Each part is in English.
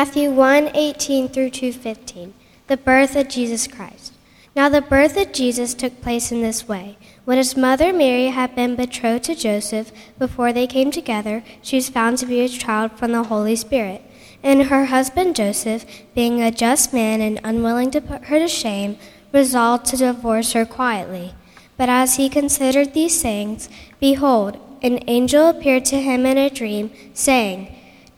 Matthew 1 18 through 2:15, the birth of Jesus Christ. Now the birth of Jesus took place in this way. When his mother Mary had been betrothed to Joseph, before they came together, she was found to be a child from the Holy Spirit. And her husband Joseph, being a just man and unwilling to put her to shame, resolved to divorce her quietly. But as he considered these things, behold, an angel appeared to him in a dream, saying,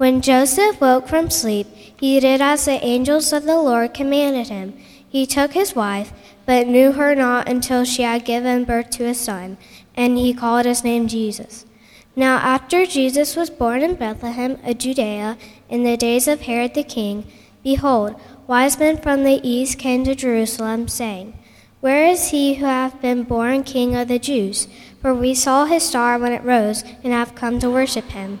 When Joseph woke from sleep, he did as the angels of the Lord commanded him. He took his wife, but knew her not until she had given birth to a son, and he called his name Jesus. Now, after Jesus was born in Bethlehem of Judea, in the days of Herod the king, behold, wise men from the east came to Jerusalem, saying, where is he who hath been born King of the Jews? For we saw his star when it rose, and have come to worship him.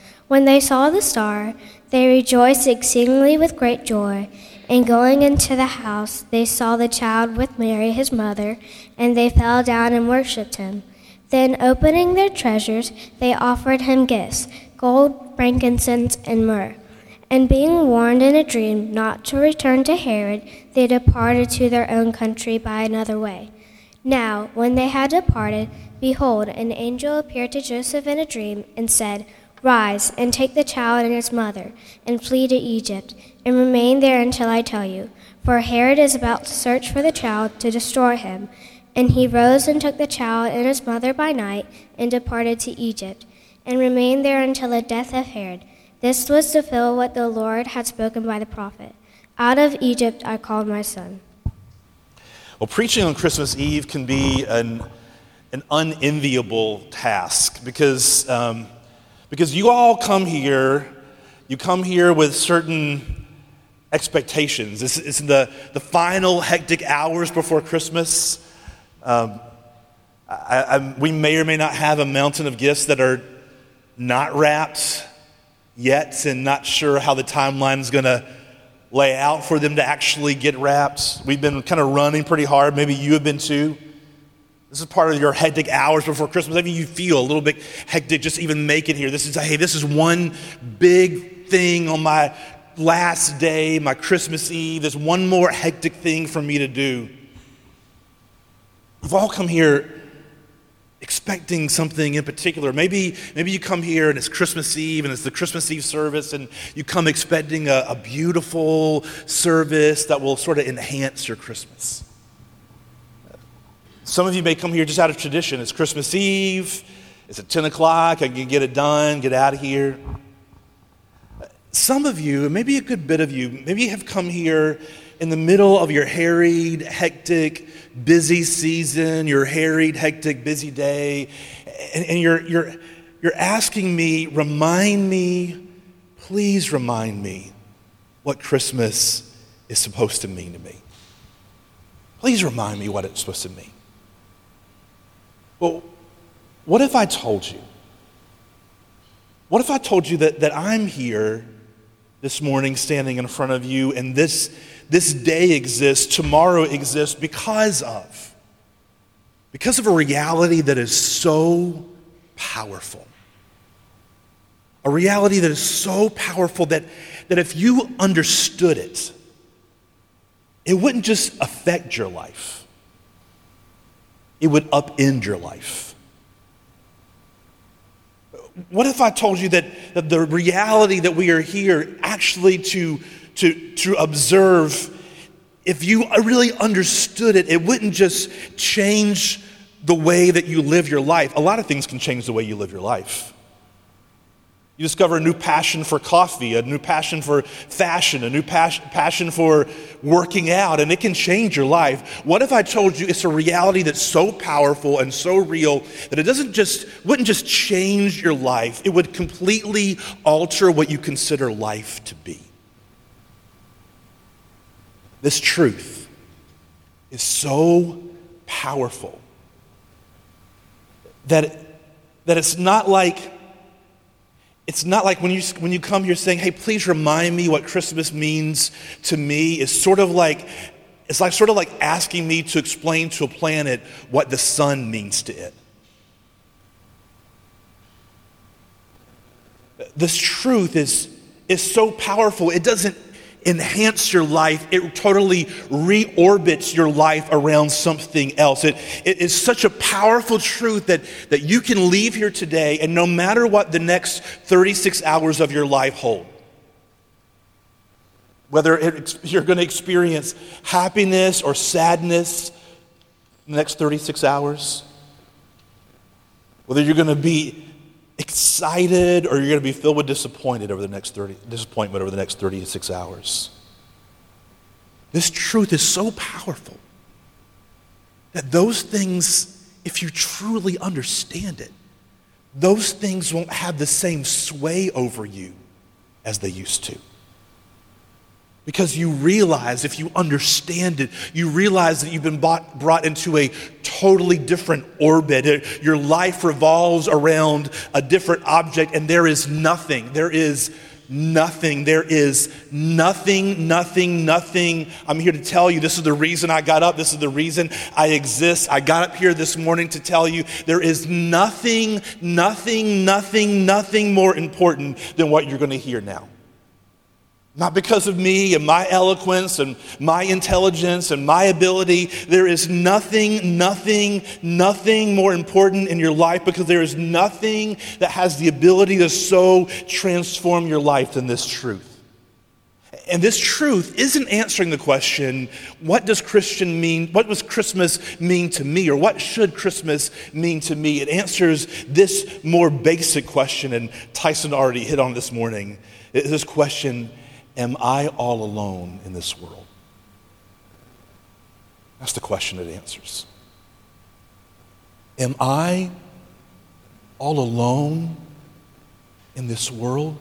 When they saw the star, they rejoiced exceedingly with great joy. And going into the house, they saw the child with Mary his mother, and they fell down and worshipped him. Then, opening their treasures, they offered him gifts gold, frankincense, and myrrh. And being warned in a dream not to return to Herod, they departed to their own country by another way. Now, when they had departed, behold, an angel appeared to Joseph in a dream and said, Rise and take the child and his mother, and flee to Egypt, and remain there until I tell you. For Herod is about to search for the child to destroy him. And he rose and took the child and his mother by night, and departed to Egypt, and remained there until the death of Herod. This was to fulfill what the Lord had spoken by the prophet Out of Egypt I called my son. Well, preaching on Christmas Eve can be an, an unenviable task because, um, because you all come here, you come here with certain expectations. It's, it's the, the final hectic hours before Christmas. Um, I, I, we may or may not have a mountain of gifts that are not wrapped yet and not sure how the timeline is going to lay out for them to actually get wrapped. We've been kind of running pretty hard. Maybe you have been too. This is part of your hectic hours before Christmas. Maybe you feel a little bit hectic just even making here. This is, hey, this is one big thing on my last day, my Christmas Eve. There's one more hectic thing for me to do. We've all come here expecting something in particular. Maybe, maybe you come here and it's Christmas Eve and it's the Christmas Eve service, and you come expecting a, a beautiful service that will sort of enhance your Christmas. Some of you may come here just out of tradition. It's Christmas Eve, it's at 10 o'clock, I can get it done, get out of here. Some of you, maybe a good bit of you, maybe have come here in the middle of your harried, hectic, busy season, your harried, hectic, busy day, and, and you're, you're, you're asking me, remind me, please remind me what Christmas is supposed to mean to me. Please remind me what it's supposed to mean. Well, what if I told you? What if I told you that, that I'm here this morning standing in front of you and this this day exists, tomorrow exists because of because of a reality that is so powerful. A reality that is so powerful that, that if you understood it, it wouldn't just affect your life, it would upend your life. What if I told you that, that the reality that we are here actually to, to, to observe, if you really understood it, it wouldn't just change the way that you live your life? A lot of things can change the way you live your life. You discover a new passion for coffee, a new passion for fashion, a new pas- passion for working out, and it can change your life. What if I told you it's a reality that's so powerful and so real that it doesn't just wouldn't just change your life, it would completely alter what you consider life to be. This truth is so powerful that, that it's not like it's not like when you, when you come here saying, hey, please remind me what Christmas means to me. It's sort of like, it's like sort of like asking me to explain to a planet what the sun means to it. This truth is, is so powerful, it doesn't enhance your life, it totally reorbits your life around something else. It, it is such a powerful truth that, that you can leave here today, and no matter what the next 36 hours of your life hold, whether it, you're going to experience happiness or sadness in the next 36 hours, whether you're going to be excited or you're going to be filled with disappointed over the next 30, disappointment over the next 36 hours. This truth is so powerful that those things, if you truly understand it, those things won't have the same sway over you as they used to. Because you realize, if you understand it, you realize that you've been bought, brought into a totally different orbit. Your life revolves around a different object, and there is nothing. There is nothing. There is nothing, nothing, nothing. I'm here to tell you this is the reason I got up. This is the reason I exist. I got up here this morning to tell you there is nothing, nothing, nothing, nothing more important than what you're going to hear now. Not because of me and my eloquence and my intelligence and my ability. There is nothing, nothing, nothing more important in your life because there is nothing that has the ability to so transform your life than this truth. And this truth isn't answering the question, what does Christian mean? What does Christmas mean to me? Or what should Christmas mean to me? It answers this more basic question, and Tyson already hit on this morning. This question Am I all alone in this world? That's the question it answers. Am I all alone in this world?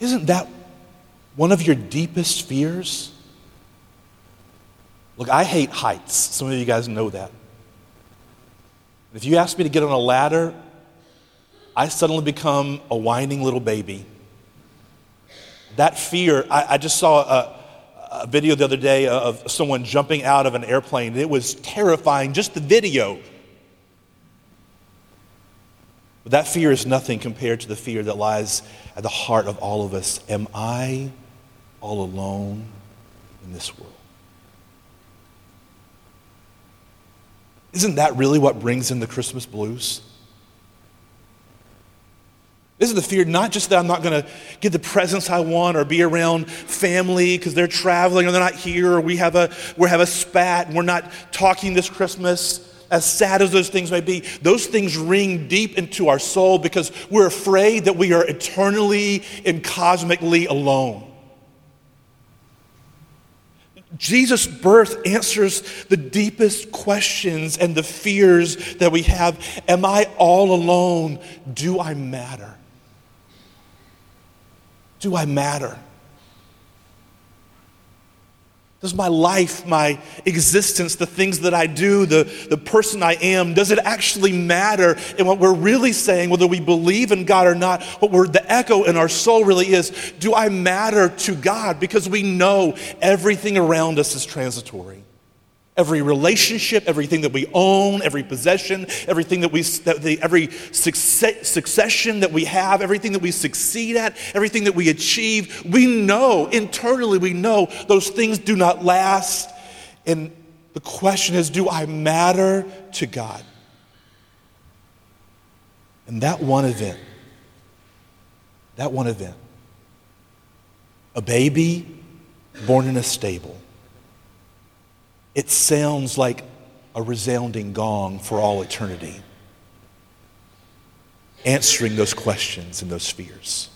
Isn't that one of your deepest fears? Look, I hate heights. Some of you guys know that. If you ask me to get on a ladder, I suddenly become a whining little baby. That fear, I, I just saw a, a video the other day of someone jumping out of an airplane. It was terrifying, just the video. But that fear is nothing compared to the fear that lies at the heart of all of us. Am I all alone in this world? Isn't that really what brings in the Christmas blues? This is the fear, not just that I'm not going to get the presents I want or be around family because they're traveling or they're not here or we have a, we have a spat and we're not talking this Christmas. As sad as those things may be, those things ring deep into our soul because we're afraid that we are eternally and cosmically alone. Jesus' birth answers the deepest questions and the fears that we have. Am I all alone? Do I matter? Do I matter? Does my life, my existence, the things that I do, the, the person I am, does it actually matter? And what we're really saying, whether we believe in God or not, what we're, the echo in our soul really is do I matter to God? Because we know everything around us is transitory. Every relationship, everything that we own, every possession, everything that we, that the, every success, succession that we have, everything that we succeed at, everything that we achieve, we know, internally, we know those things do not last. And the question is do I matter to God? And that one event, that one event, a baby born in a stable, it sounds like a resounding gong for all eternity, answering those questions and those fears.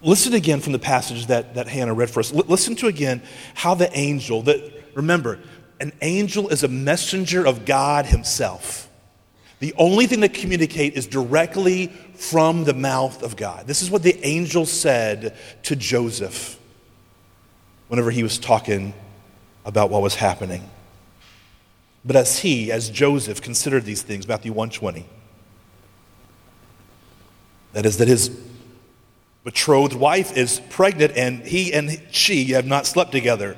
Listen again from the passage that, that Hannah read for us. L- listen to again how the angel, that remember, an angel is a messenger of God Himself. The only thing that communicate is directly from the mouth of God. This is what the angel said to Joseph whenever he was talking about what was happening. But as he, as Joseph, considered these things, Matthew 120, that is, that his betrothed wife is pregnant and he and she have not slept together.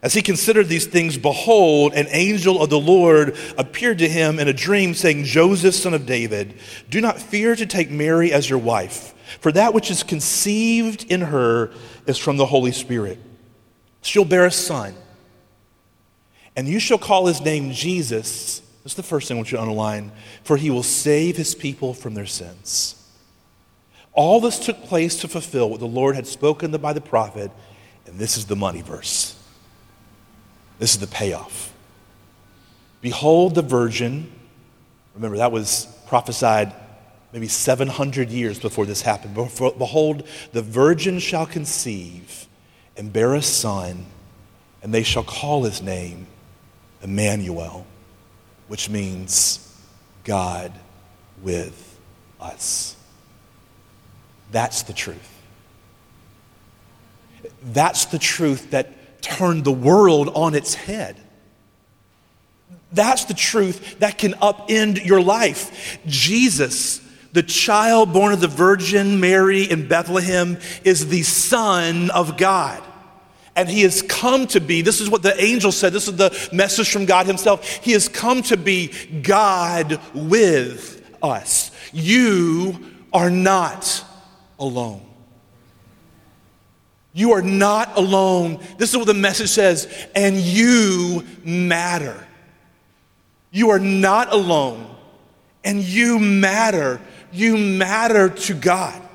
As he considered these things, behold, an angel of the Lord appeared to him in a dream, saying, Joseph, son of David, do not fear to take Mary as your wife, for that which is conceived in her is from the Holy Spirit. She'll bear a son, and you shall call his name Jesus. That's the first thing I want you to underline, for he will save his people from their sins. All this took place to fulfill what the Lord had spoken by the prophet, and this is the money verse. This is the payoff. Behold, the virgin, remember that was prophesied maybe 700 years before this happened. Behold, the virgin shall conceive and bear a son, and they shall call his name Emmanuel, which means God with us. That's the truth. That's the truth that turned the world on its head. That's the truth that can upend your life. Jesus, the child born of the Virgin Mary in Bethlehem, is the Son of God. And he has come to be, this is what the angel said, this is the message from God himself. He has come to be God with us. You are not alone. You are not alone. This is what the message says, and you matter. You are not alone, and you matter. You matter to God.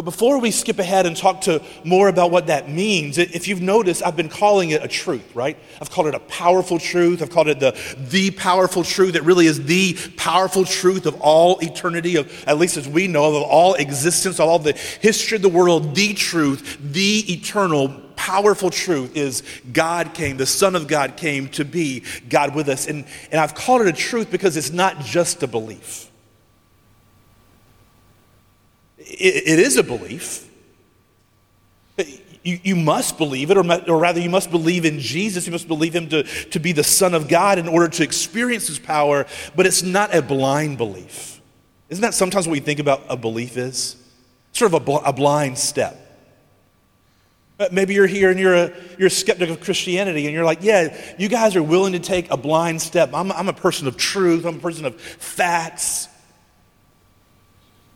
But before we skip ahead and talk to more about what that means, if you've noticed, I've been calling it a truth, right? I've called it a powerful truth. I've called it the, the powerful truth. that really is the powerful truth of all eternity, of at least as we know of all existence, of all the history of the world. The truth, the eternal, powerful truth is God came, the Son of God came to be God with us. And, and I've called it a truth because it's not just a belief it, it is a belief. You, you must believe it, or, or rather, you must believe in Jesus. You must believe him to, to be the Son of God in order to experience his power, but it's not a blind belief. Isn't that sometimes what we think about a belief is? Sort of a, a blind step. Uh, maybe you're here and you're a, you're a skeptic of Christianity and you're like, yeah, you guys are willing to take a blind step. I'm, I'm a person of truth, I'm a person of facts.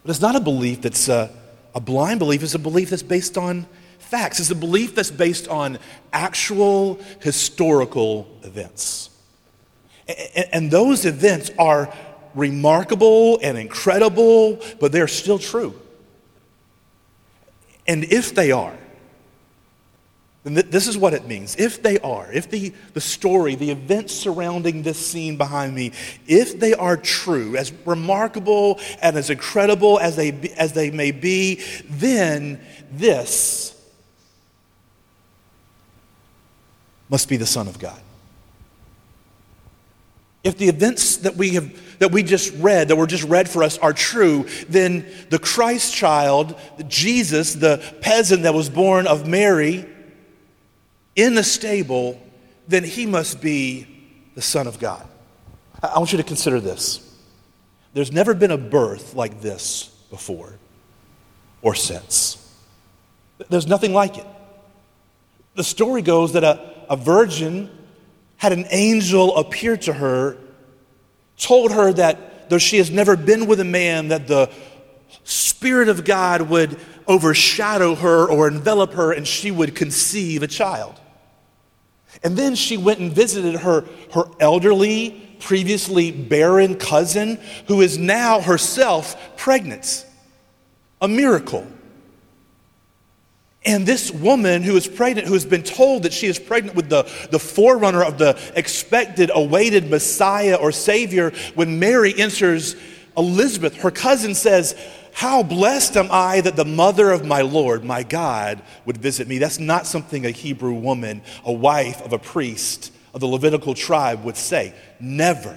But it's not a belief that's a, a blind belief, it's a belief that's based on facts. It's a belief that's based on actual historical events. And, and those events are remarkable and incredible, but they're still true. And if they are, th- this is what it means. If they are, if the, the story, the events surrounding this scene behind me, if they are true, as remarkable and as incredible as they, be, as they may be, then this must be the Son of God. If the events that we have that we just read, that were just read for us, are true, then the Christ child, Jesus, the peasant that was born of Mary, in the stable, then he must be the Son of God. I want you to consider this. There's never been a birth like this before or since. There's nothing like it. The story goes that a, a virgin, had an angel appear to her, told her that though she has never been with a man, that the Spirit of God would overshadow her or envelop her and she would conceive a child. And then she went and visited her, her elderly, previously barren cousin, who is now herself pregnant. A miracle. And this woman who is pregnant, who has been told that she is pregnant with the, the forerunner of the expected, awaited Messiah or Savior, when Mary enters Elizabeth, her cousin says, How blessed am I that the mother of my Lord, my God, would visit me. That's not something a Hebrew woman, a wife of a priest of the Levitical tribe, would say. Never.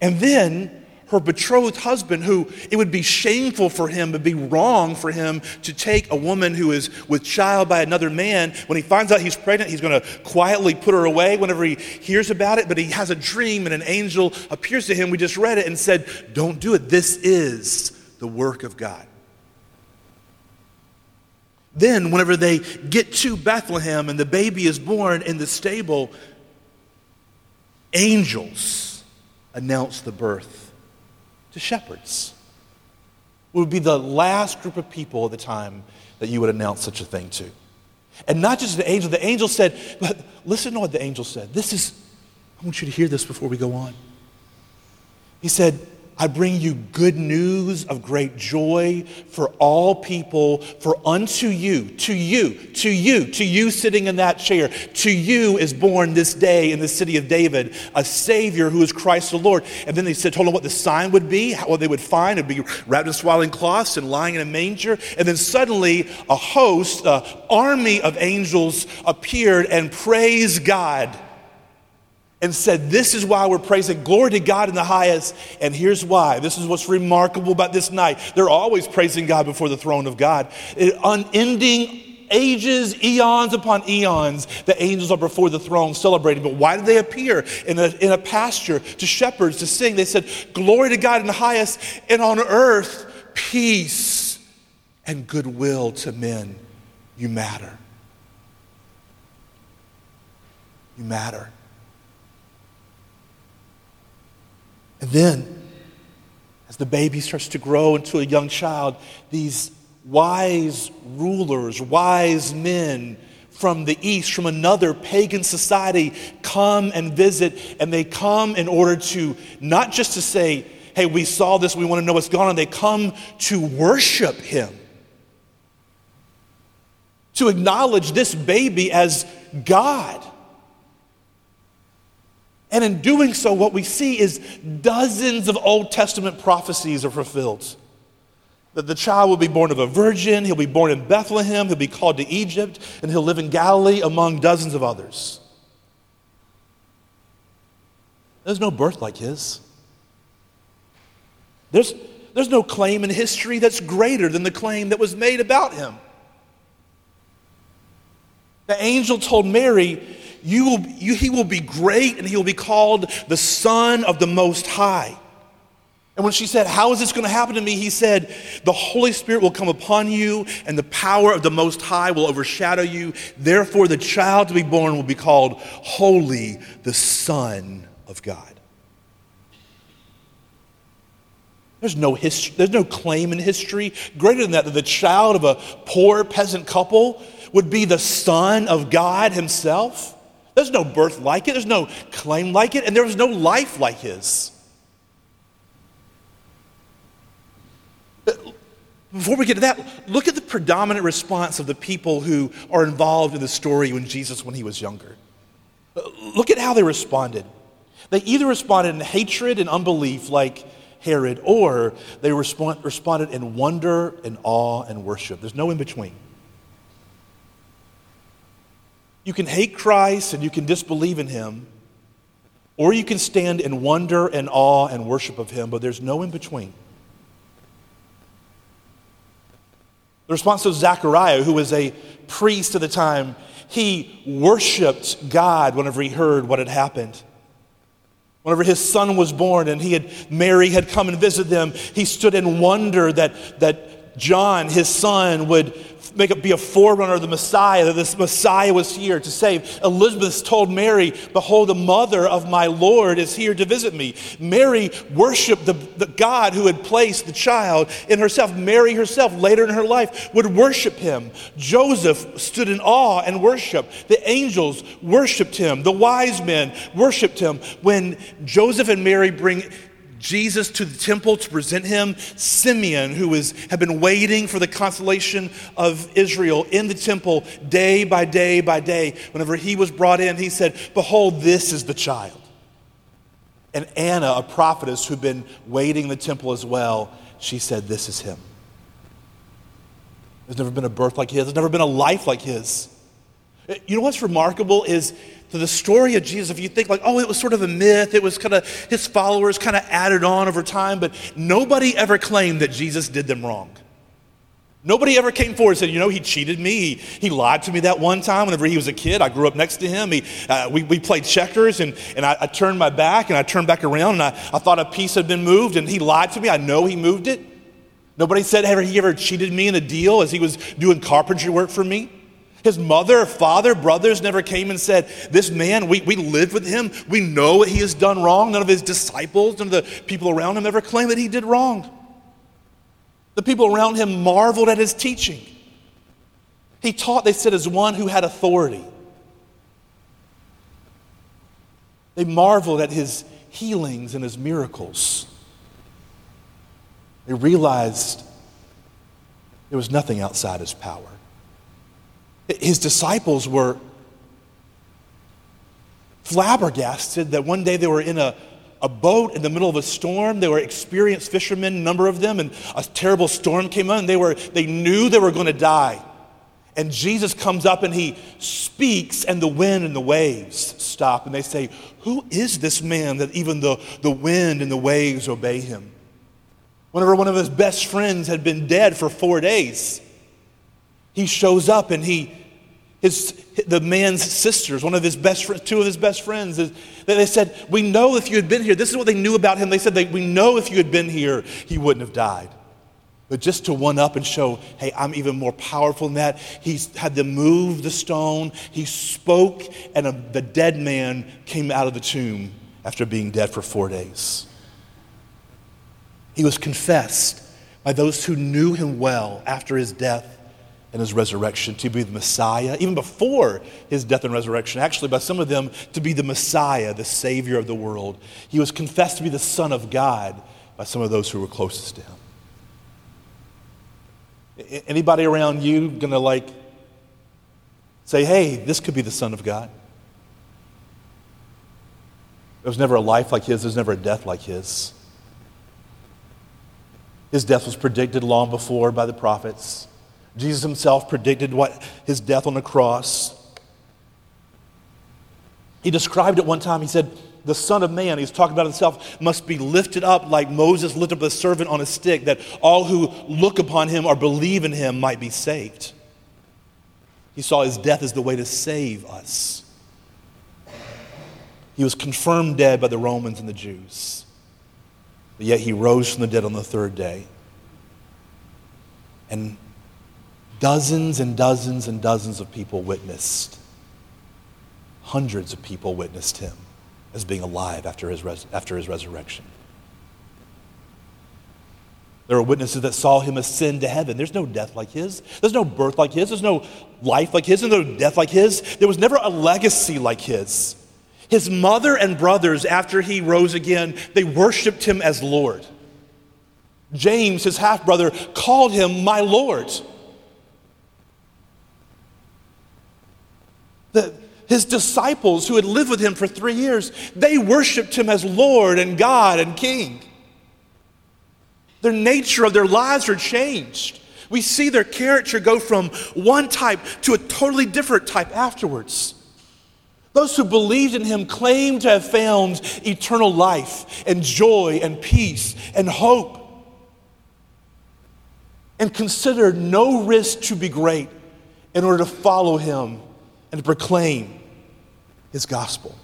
And then her betrothed husband, who it would be shameful for him, it would be wrong for him to take a woman who is with child by another man. When he finds out he's pregnant, he's going to quietly put her away whenever he hears about it. But he has a dream, and an angel appears to him. We just read it and said, Don't do it. This is the work of God. Then, whenever they get to Bethlehem and the baby is born in the stable, angels announce the birth to shepherds. It would be the last group of people at the time that you would announce such a thing to. And not just the angel, the angel said, but listen to what the angel said. This is, I want you to hear this before we go on. He said, I bring you good news of great joy for all people, for unto you, to you, to you, to you sitting in that chair, to you is born this day in the city of David a Savior who is Christ the Lord. And then they said, told them what the sign would be, what they would find. It would be wrapped in swaddling cloths and lying in a manger. And then suddenly a host, an army of angels appeared and praised God and said, This is why we're praising. Glory to God in the highest. And here's why. This is what's remarkable about this night. They're always praising God before the throne of God. It, unending ages, eons upon eons, the angels are before the throne celebrating. But why did they appear in a, in a pasture to shepherds to sing? They said, Glory to God in the highest, and on earth, peace and goodwill to men. You matter. You matter. And then, as the baby starts to grow into a young child, these wise rulers, wise men from the east, from another pagan society, come and visit, and they come in order to not just to say, hey, we saw this, we want to know what's going on. They come to worship him, to acknowledge this baby as God. And in doing so, what we see is dozens of Old Testament prophecies are fulfilled. That the child will be born of a virgin, he'll be born in Bethlehem, he'll be called to Egypt, and he'll live in Galilee among dozens of others. There's no birth like his. There's, there's no claim in history that's greater than the claim that was made about him. The angel told Mary, you will, you, he will be great and he will be called the Son of the Most High. And when she said, How is this going to happen to me? He said, The Holy Spirit will come upon you, and the power of the Most High will overshadow you. Therefore, the child to be born will be called Holy, the Son of God. There's no, history, there's no claim in history greater than that, that the child of a poor peasant couple would be the Son of God Himself. There's no birth like it, there's no claim like it, and there was no life like his. Before we get to that, look at the predominant response of the people who are involved in the story when Jesus, when he was younger. Look at how they responded. They either responded in hatred and unbelief, like Herod, or they respond, responded in wonder and awe and worship. There's no in between. You can hate Christ and you can disbelieve in him, or you can stand in wonder and awe and worship of him, but there's no in between. The response of Zechariah, who was a priest at the time, he worshiped God whenever he heard what had happened. Whenever his son was born and he had, Mary had come and visited them, he stood in wonder that, that John, his son, would make it be a forerunner of the Messiah, that this Messiah was here to save. Elizabeth told Mary, Behold, the mother of my Lord is here to visit me. Mary worshiped the, the God who had placed the child in herself. Mary herself, later in her life, would worship him. Joseph stood in awe and worshiped. The angels worshiped him. The wise men worshiped him. When Joseph and Mary bring Jesus to the temple to present him. Simeon, who was, had been waiting for the consolation of Israel in the temple day by day by day, whenever he was brought in, he said, Behold, this is the child. And Anna, a prophetess who'd been waiting in the temple as well, she said, This is him. There's never been a birth like his, there's never been a life like his. You know what's remarkable is the story of Jesus, if you think like, oh, it was sort of a myth, it was kind of his followers kind of added on over time, but nobody ever claimed that Jesus did them wrong. Nobody ever came forward and said, you know, he cheated me. He, he lied to me that one time whenever he was a kid. I grew up next to him. He, uh, we, we played checkers, and, and I, I, turned my back, and I turned back around, and I, I thought a piece had been moved, and he lied to me. I know he moved it. Nobody said ever he ever cheated me in a deal as he was doing carpentry work for me. His mother, father, brothers never came and said, This man, we, we lived with him. We know what he has done wrong. None of his disciples, none of the people around him ever claimed that he did wrong. The people around him marveled at his teaching. He taught, they said, as one who had authority. They marveled at his healings and his miracles. They realized there was nothing outside his power. His disciples were flabbergasted that one day they were in a, a boat in the middle of a storm. They were experienced fishermen, a number of them, and a terrible storm came on. They, were, they knew they were going to die. And Jesus comes up and he speaks, and the wind and the waves stop. And they say, Who is this man that even the, the wind and the waves obey him? Whenever one of his best friends had been dead for four days, he shows up and he, his, the man's sisters, one of his best friends, two of his best friends, they said, We know if you had been here, this is what they knew about him. They said, We know if you had been here, he wouldn't have died. But just to one up and show, hey, I'm even more powerful than that, he had them move the stone. He spoke, and a, the dead man came out of the tomb after being dead for four days. He was confessed by those who knew him well after his death and his resurrection to be the Messiah, even before his death and resurrection, actually, by some of them, to be the Messiah, the Savior of the world. He was confessed to be the Son of God by some of those who were closest to him. Anybody around you gonna like say, hey, this could be the Son of God? There was never a life like his, there's never a death like his. His death was predicted long before by the prophets. Jesus himself predicted what his death on the cross. He described it one time. He said, The Son of Man, he's talking about himself, must be lifted up like Moses lifted up the servant on a stick, that all who look upon him or believe in him might be saved. He saw his death as the way to save us. He was confirmed dead by the Romans and the Jews. But yet he rose from the dead on the third day. And Dozens and dozens and dozens of people witnessed. Hundreds of people witnessed him as being alive after his, res- after his resurrection. There were witnesses that saw him ascend to heaven. There's no death like his. There's no birth like his. There's no life like his. There's no death like his. There was never a legacy like his. His mother and brothers, after he rose again, they worshiped him as Lord. James, his half brother, called him my Lord. The, his disciples who had lived with him for three years, they worshiped him as Lord and God and King. The nature of their lives are changed. We see their character go from one type to a totally different type afterwards. Those who believed in him claimed to have found eternal life and joy and peace and hope and considered no risk to be great in order to follow him and to proclaim his gospel.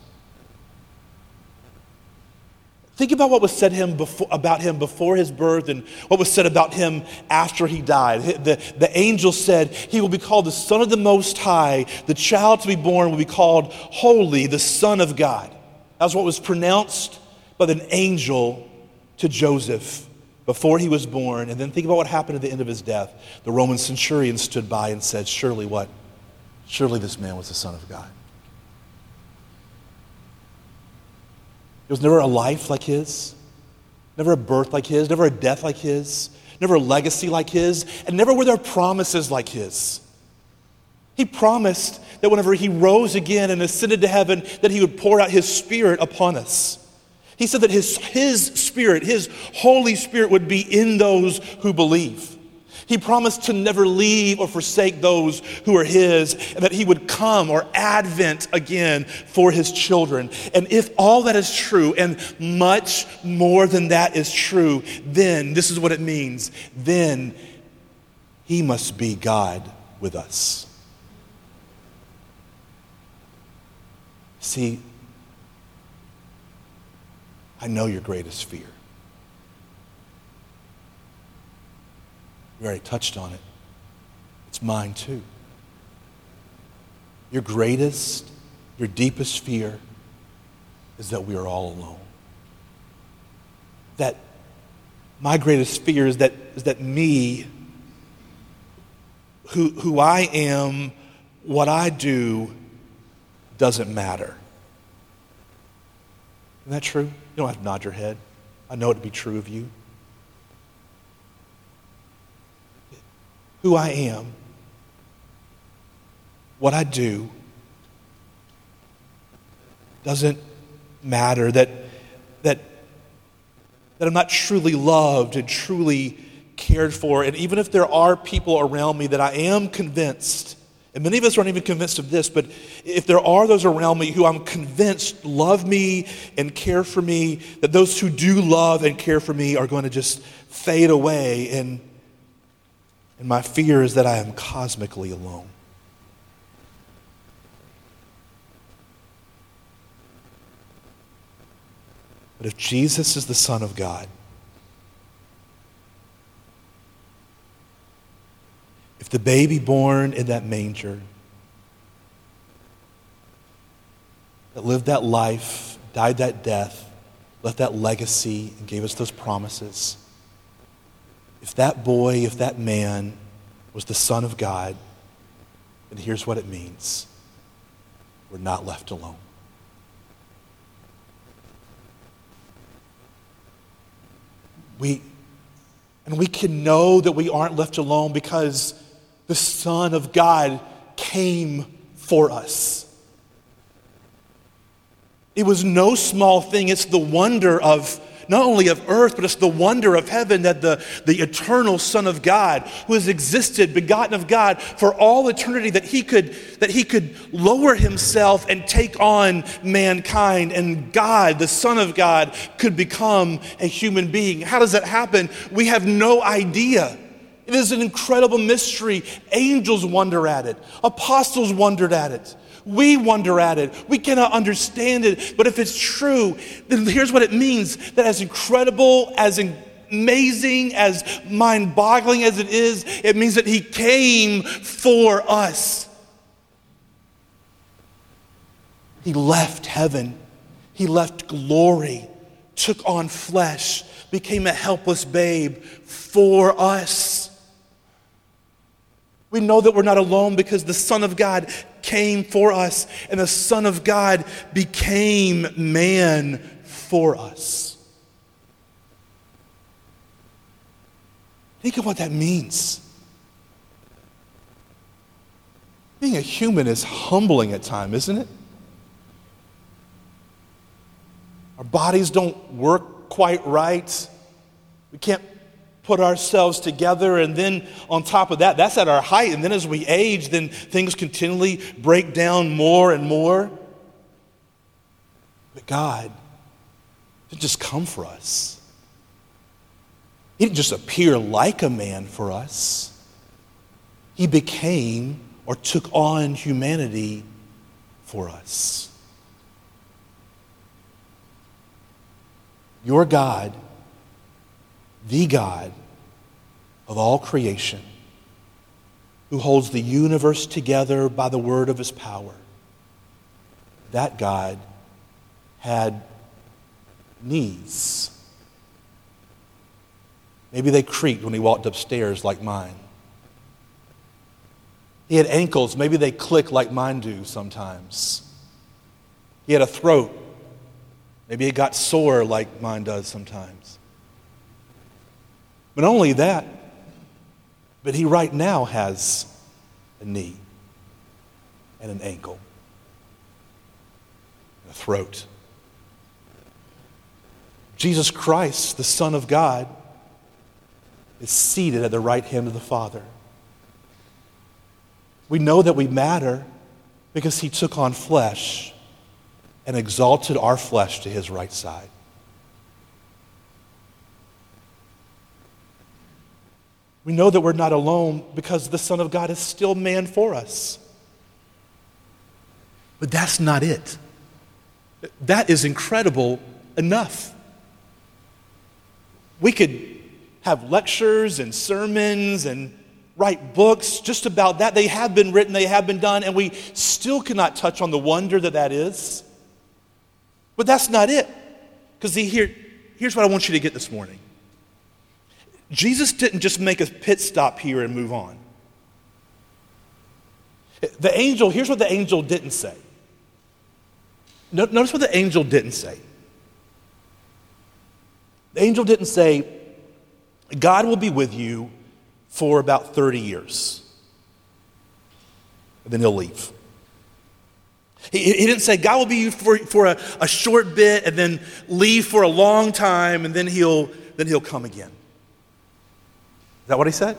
Think about what was said him before, about him before his birth and what was said about him after he died. The, the angel said, He will be called the Son of the Most High. The child to be born will be called Holy, the Son of God. That's what was pronounced by an angel to Joseph before he was born. And then think about what happened at the end of his death. The Roman centurion stood by and said, Surely what? Surely this man was the Son of God. There was never a life like his, never a birth like his, never a death like his, never a legacy like his, and never were there promises like his. He promised that whenever he rose again and ascended to heaven, that he would pour out his spirit upon us. He said that his, his spirit, his Holy Spirit, would be in those who believe. He promised to never leave or forsake those who are His, and that He would come or advent again for His children. And if all that is true, and much more than that is true, then this is what it means then He must be God with us. See, I know your greatest fear. We already touched on it. It's mine too. Your greatest, your deepest fear is that we are all alone. That my greatest fear is that, is that me, who, who I am, what I do, doesn't matter. Isn't that true? You don't have to nod your head. I know it to be true of you. Who I am, what I do, doesn't matter, that, that, that I'm not truly loved and truly cared for. And even if there are people around me that I am convinced, and many of us aren't even convinced of this, but if there are those around me who I'm convinced love me and care for me, that those who do love and care for me are going to just fade away and and my fear is that I am cosmically alone. But if Jesus is the Son of God, if the baby born in that manger that lived that life, died that death, left that legacy, and gave us those promises, if that boy, if that man was the Son of God, then here's what it means we're not left alone. We, and we can know that we aren't left alone because the Son of God came for us. It was no small thing, it's the wonder of not only of earth, but it's the wonder of heaven that the, the eternal Son of God, who has existed, begotten of God for all eternity, that he could, that he could lower himself and take on mankind, and God, the Son of God, could become a human being. How does that happen? We have no idea. It is an incredible mystery. Angels wonder at it, apostles wondered at it. We wonder at it. We cannot understand it. But if it's true, then here's what it means that as incredible, as amazing, as mind boggling as it is, it means that He came for us. He left heaven, He left glory, took on flesh, became a helpless babe for us. We know that we're not alone because the Son of God came for us, and the Son of God became man for us. Think of what that means. Being a human is humbling at times, isn't it? Our bodies don't work quite right. We can't put ourselves together. And then on top of that, that's at our height. And then as we age, then things continually break down more and more. But God didn't just come for us, He didn't just appear like a man for us. He became or took on humanity for us. your God, the God of all creation, who holds the universe together by the word of his power, that God had knees. Maybe they creaked when he walked upstairs like mine. He had ankles. Maybe they click like mine do sometimes. He had a throat. Maybe it got sore like mine does sometimes. But not only that, but he right now has a knee and an ankle and a throat. Jesus Christ, the Son of God, is seated at the right hand of the Father. We know that we matter because he took on flesh and exalted our flesh to his right side. We know that we're not alone because the Son of God is still man for us. But that's not it. That is incredible enough. We could have lectures and sermons and write books just about that. They have been written, they have been done, and we still cannot touch on the wonder that that is. But that's not it. Because here, here's what I want you to get this morning Jesus didn't just make a pit stop here and move on. The angel, here's what the angel didn't say. Notice what the angel didn't say. The angel didn't say, God will be with you for about 30 years. And then he'll leave. He, he didn't say, God will be for, for a, a short bit and then leave for a long time and then he'll, then he'll come again that what he said?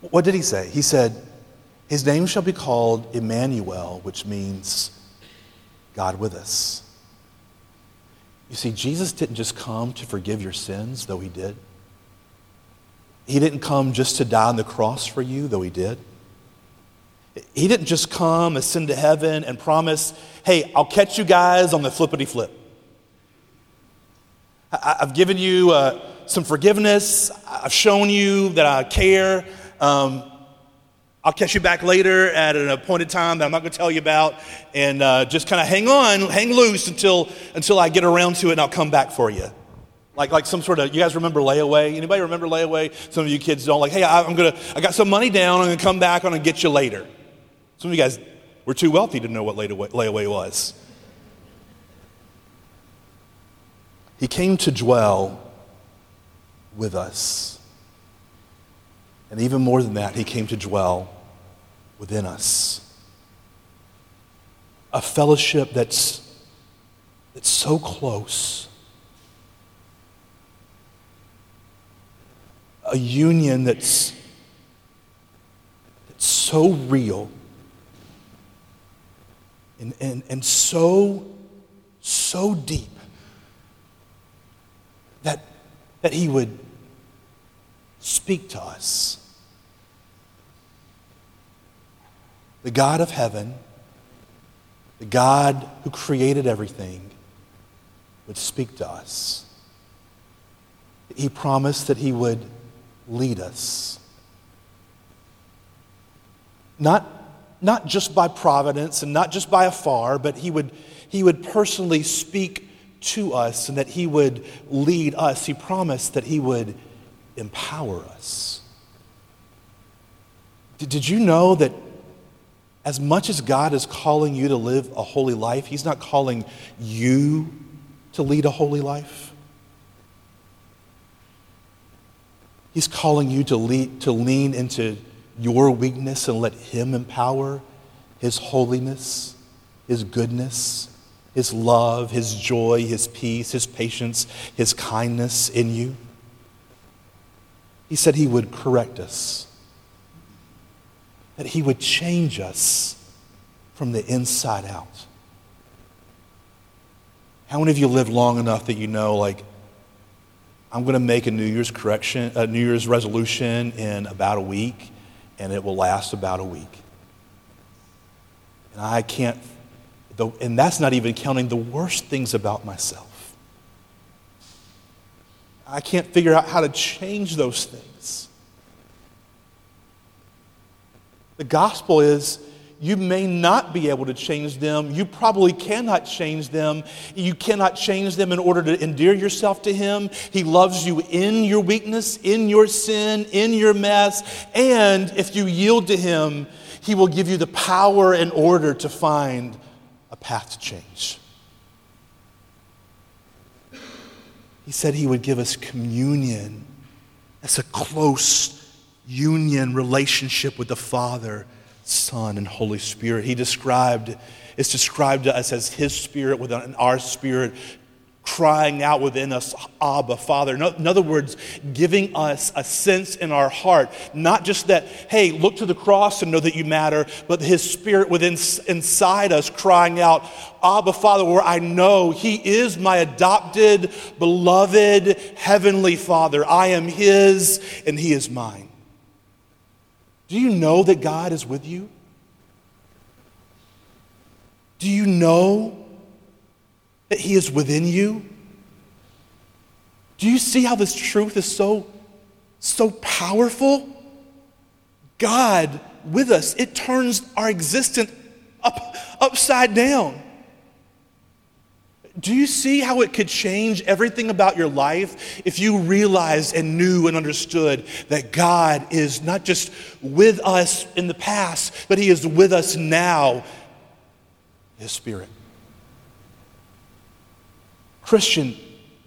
What did he say? He said, His name shall be called Emmanuel, which means God with us. You see, Jesus didn't just come to forgive your sins, though he did. He didn't come just to die on the cross for you, though he did. He didn't just come, ascend to heaven, and promise, hey, I'll catch you guys on the flippity flip. I've given you uh, some forgiveness. I've shown you that I care. Um, I'll catch you back later at an appointed time that I'm not going to tell you about, and uh, just kind of hang on, hang loose until until I get around to it, and I'll come back for you. Like, like some sort of, you guys remember layaway? Anybody remember layaway? Some of you kids don't. Like, hey, I, I'm gonna, I got some money down. I'm gonna come back. I'm gonna get you later. Some of you guys were too wealthy to know what layaway, layaway was. He came to dwell with us. And even more than that, he came to dwell within us. A fellowship that's, that's so close. A union that's, that's so real and, and, and so, so deep that, that He would speak to us. The God of heaven, the God who created everything, would speak to us. He promised that He would lead us. Not, not just by providence and not just by afar, but He would, he would personally speak to us and that He would lead us. He promised that He would empower us. Did you know that as much as God is calling you to live a holy life, He's not calling you to lead a holy life? He's calling you to, lead, to lean into your weakness and let Him empower His holiness, His goodness, his love, His joy, His peace, His patience, His kindness in you. He said He would correct us, that He would change us from the inside out. How many of you live long enough that you know, like, I'm going to make a New Year's correction, a New Year's resolution in about a week, and it will last about a week. And I can't and that's not even counting the worst things about myself. I can't figure out how to change those things. The gospel is you may not be able to change them. You probably cannot change them. You cannot change them in order to endear yourself to Him. He loves you in your weakness, in your sin, in your mess. And if you yield to Him, He will give you the power and order to find a path to change. He said He would give us communion. That's a close union relationship with the Father Son, and Holy Spirit. He described, it's described to us as His Spirit within our spirit, crying out within us, Abba, Father. In other words, giving us a sense in our heart, not just that, hey, look to the cross and know that you matter, but His Spirit within inside us crying out, Abba, Father, where I know He is my adopted, beloved, heavenly Father. I am His and He is mine. Do you know that God is with you? Do you know that He is within you? Do you see how this truth is so, so powerful? God with us, it turns our existence up, upside down. Do you see how it could change everything about your life if you realized and knew and understood that God is not just with us in the past, but He is with us now, His Spirit? Christian,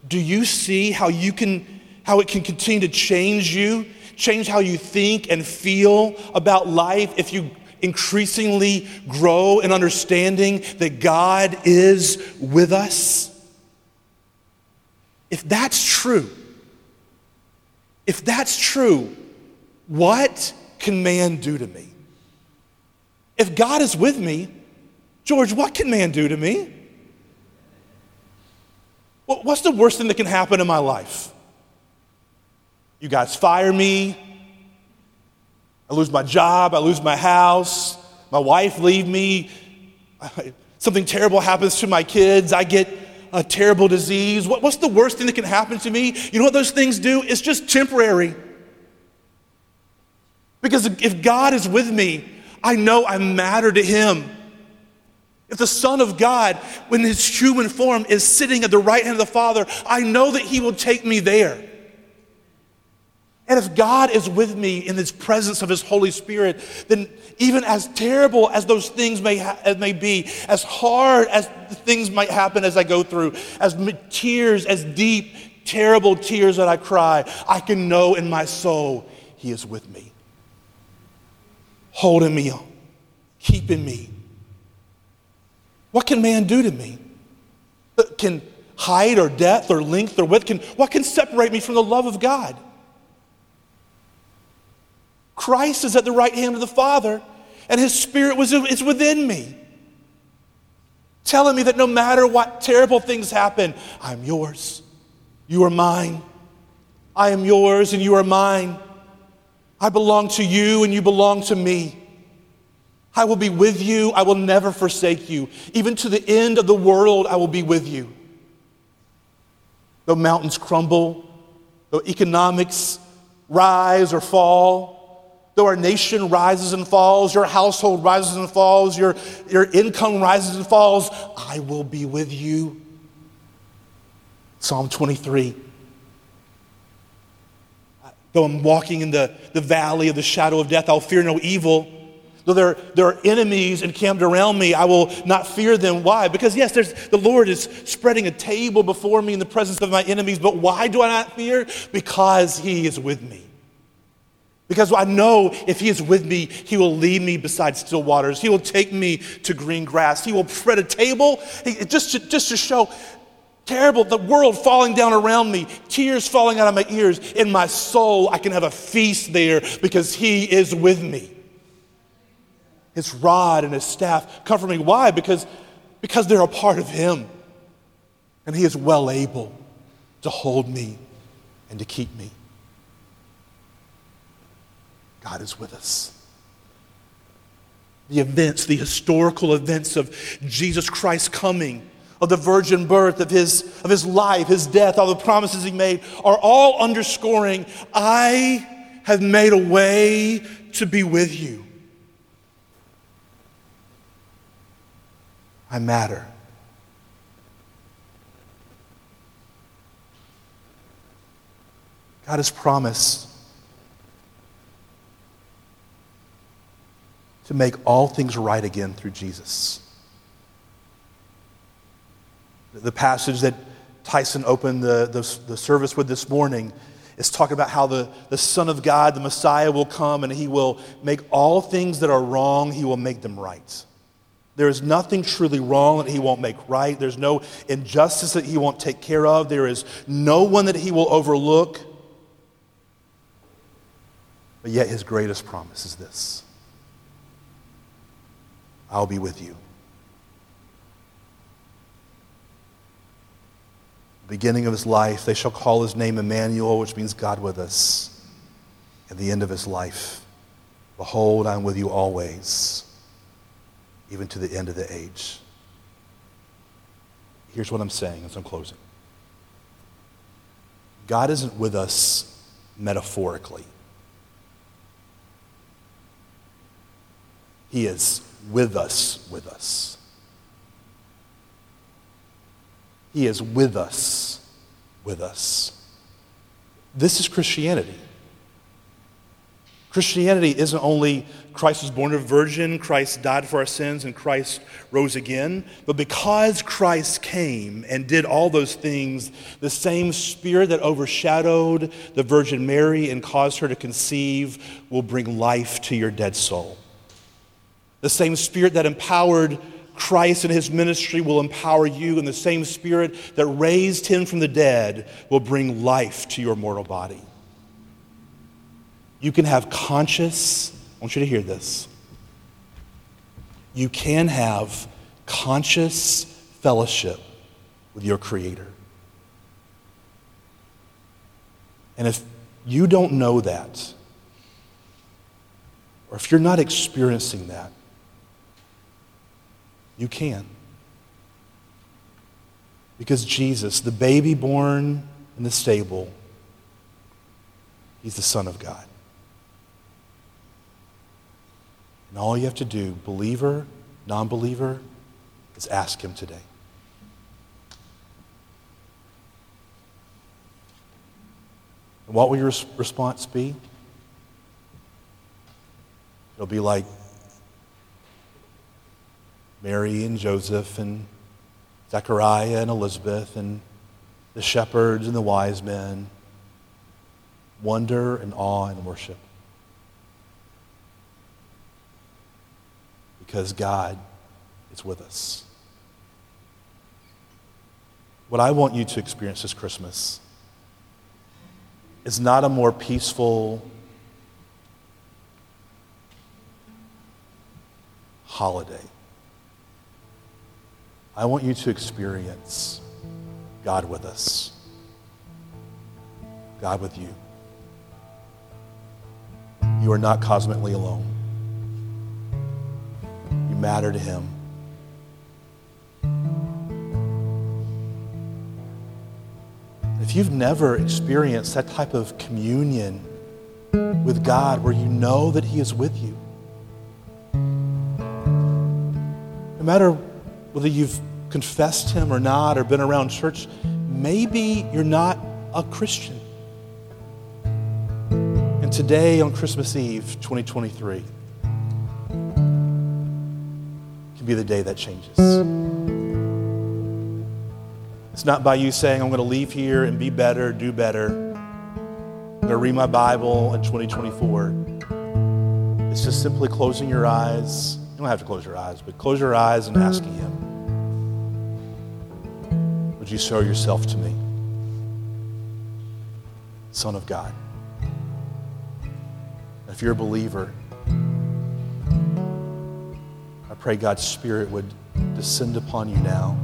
do you see how you can how it can continue to change you, change how you think and feel about life if you increasingly grow in understanding that God is with us? If that's true, if that's true, what can man do to me? If God is with me, George, what can man do to me? What's the worst thing that can happen in my life? You guys fire me, I lose my job, I lose my house, my wife leave me, something terrible happens to my kids, I get a terrible disease. What, what's the worst thing that can happen to me? You know what those things do? It's just temporary. Because if God is with me, I know I matter to Him. If the Son of God, when His human form is sitting at the right hand of the Father, I know that He will take me there. And if God is with me in this presence of His Holy Spirit, then even as terrible as those things may, ha- may be, as hard as things might happen as I go through, as tears, as deep, terrible tears that I cry, I can know in my soul He is with me, holding me, keeping me. What can man do to me? Uh, can height or depth or length or width, can, what can separate me from the love of God? Christ is at the right hand of the Father, and His Spirit was, is within me, telling me that no matter what terrible things happen, I'm yours. You are mine. I am yours, and you are mine. I belong to you, and you belong to me. I will be with you. I will never forsake you. Even to the end of the world, I will be with you. Though mountains crumble, though economics rise or fall, Though our nation rises and falls, your household rises and falls, your, your income rises and falls, I will be with you. Psalm 23. Though I'm walking in the, the valley of the shadow of death, I'll fear no evil. Though there, there are enemies encamped around me, I will not fear them. Why? Because, yes, there's, the Lord is spreading a table before me in the presence of my enemies, but why do I not fear? Because He is with me. Because I know if He is with me, He will lead me beside still waters. He will take me to green grass. He will spread a table just to, just to show terrible, the world falling down around me, tears falling out of my ears. In my soul, I can have a feast there because He is with me. His rod and His staff comfort me. Why? Because, because they're a part of Him. And He is well able to hold me and to keep me. God is with us. The events, the historical events of Jesus Christ coming, of the virgin birth, of his, of his life, his death, all the promises he made are all underscoring I have made a way to be with you. I matter. God has promised to make all things right again through Jesus. The passage that Tyson opened the, the, the, service with this morning is talking about how the, the Son of God, the Messiah, will come and he will make all things that are wrong, he will make them right. There is nothing truly wrong that he won't make right. There's no injustice that he won't take care of. There is no one that he will overlook. But yet, his greatest promise is this I'll be with you. beginning of his life, they shall call his name Emmanuel, which means God with us. At the end of his life, behold, I'm with you always, even to the end of the age. Here's what I'm saying as I'm closing God isn't with us metaphorically, He is with us, with us. He is with us, with us. This is Christianity. Christianity isn't only Christ was born of a virgin, Christ died for our sins, and Christ rose again, but because Christ came and did all those things, the same Spirit that overshadowed the Virgin Mary and caused her to conceive will bring life to your dead soul. The same Spirit that empowered Christ and his ministry will empower you, and the same spirit that raised him from the dead will bring life to your mortal body. You can have conscious, I want you to hear this. You can have conscious fellowship with your Creator. And if you don't know that, or if you're not experiencing that, you can. Because Jesus, the baby born in the stable, he's the Son of God. And all you have to do, believer, non believer, is ask him today. And what will your response be? It'll be like Mary and Joseph and Zechariah and Elizabeth and the shepherds and the wise men. Wonder and awe and worship. Because God is with us. What I want you to experience this Christmas is not a more peaceful holiday. I want you to experience God with us, God with you. You are not cosmically alone. You matter to Him. If you've never experienced that type of communion with God where you know that He is with you, no matter whether you've confessed Him or not, or been around church, maybe you're not a Christian. And today, on Christmas Eve 2023, be the day that changes. It's not by you saying, I'm going to leave here and be better, do better. I'm going to read my Bible in 2024. It's just simply closing your eyes. You don't have to close your eyes, but close your eyes and asking Him. Would you show yourself to me? Son of God. If you're a believer, I pray God's Spirit would descend upon you now.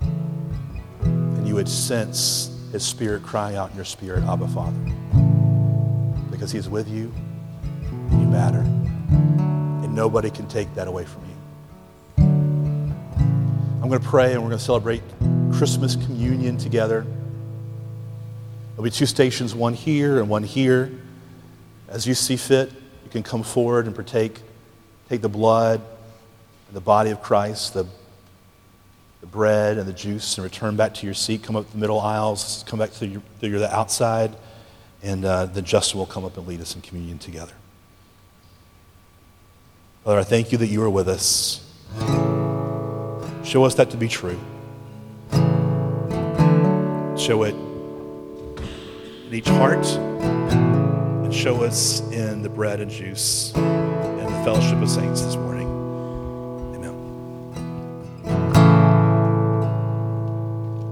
And you would sense His Spirit crying out in your spirit, Abba, Father. Because He's with you, you matter. And nobody can take that away from you. I'm going to pray and we're going to celebrate Christmas communion together. There'll be two stations, one here and one here. As you see fit, you can come forward and partake, take the blood the body of Christ, the, the bread and the juice, and return back to your seat. Come up the middle aisles, come back to your, to the outside, and uh, then Justin will come up and lead us in communion together. Father, I thank you that you are with us. Show us that to be true. Show it in each heart and show us in the bread and juice the fellowship of saints this morning.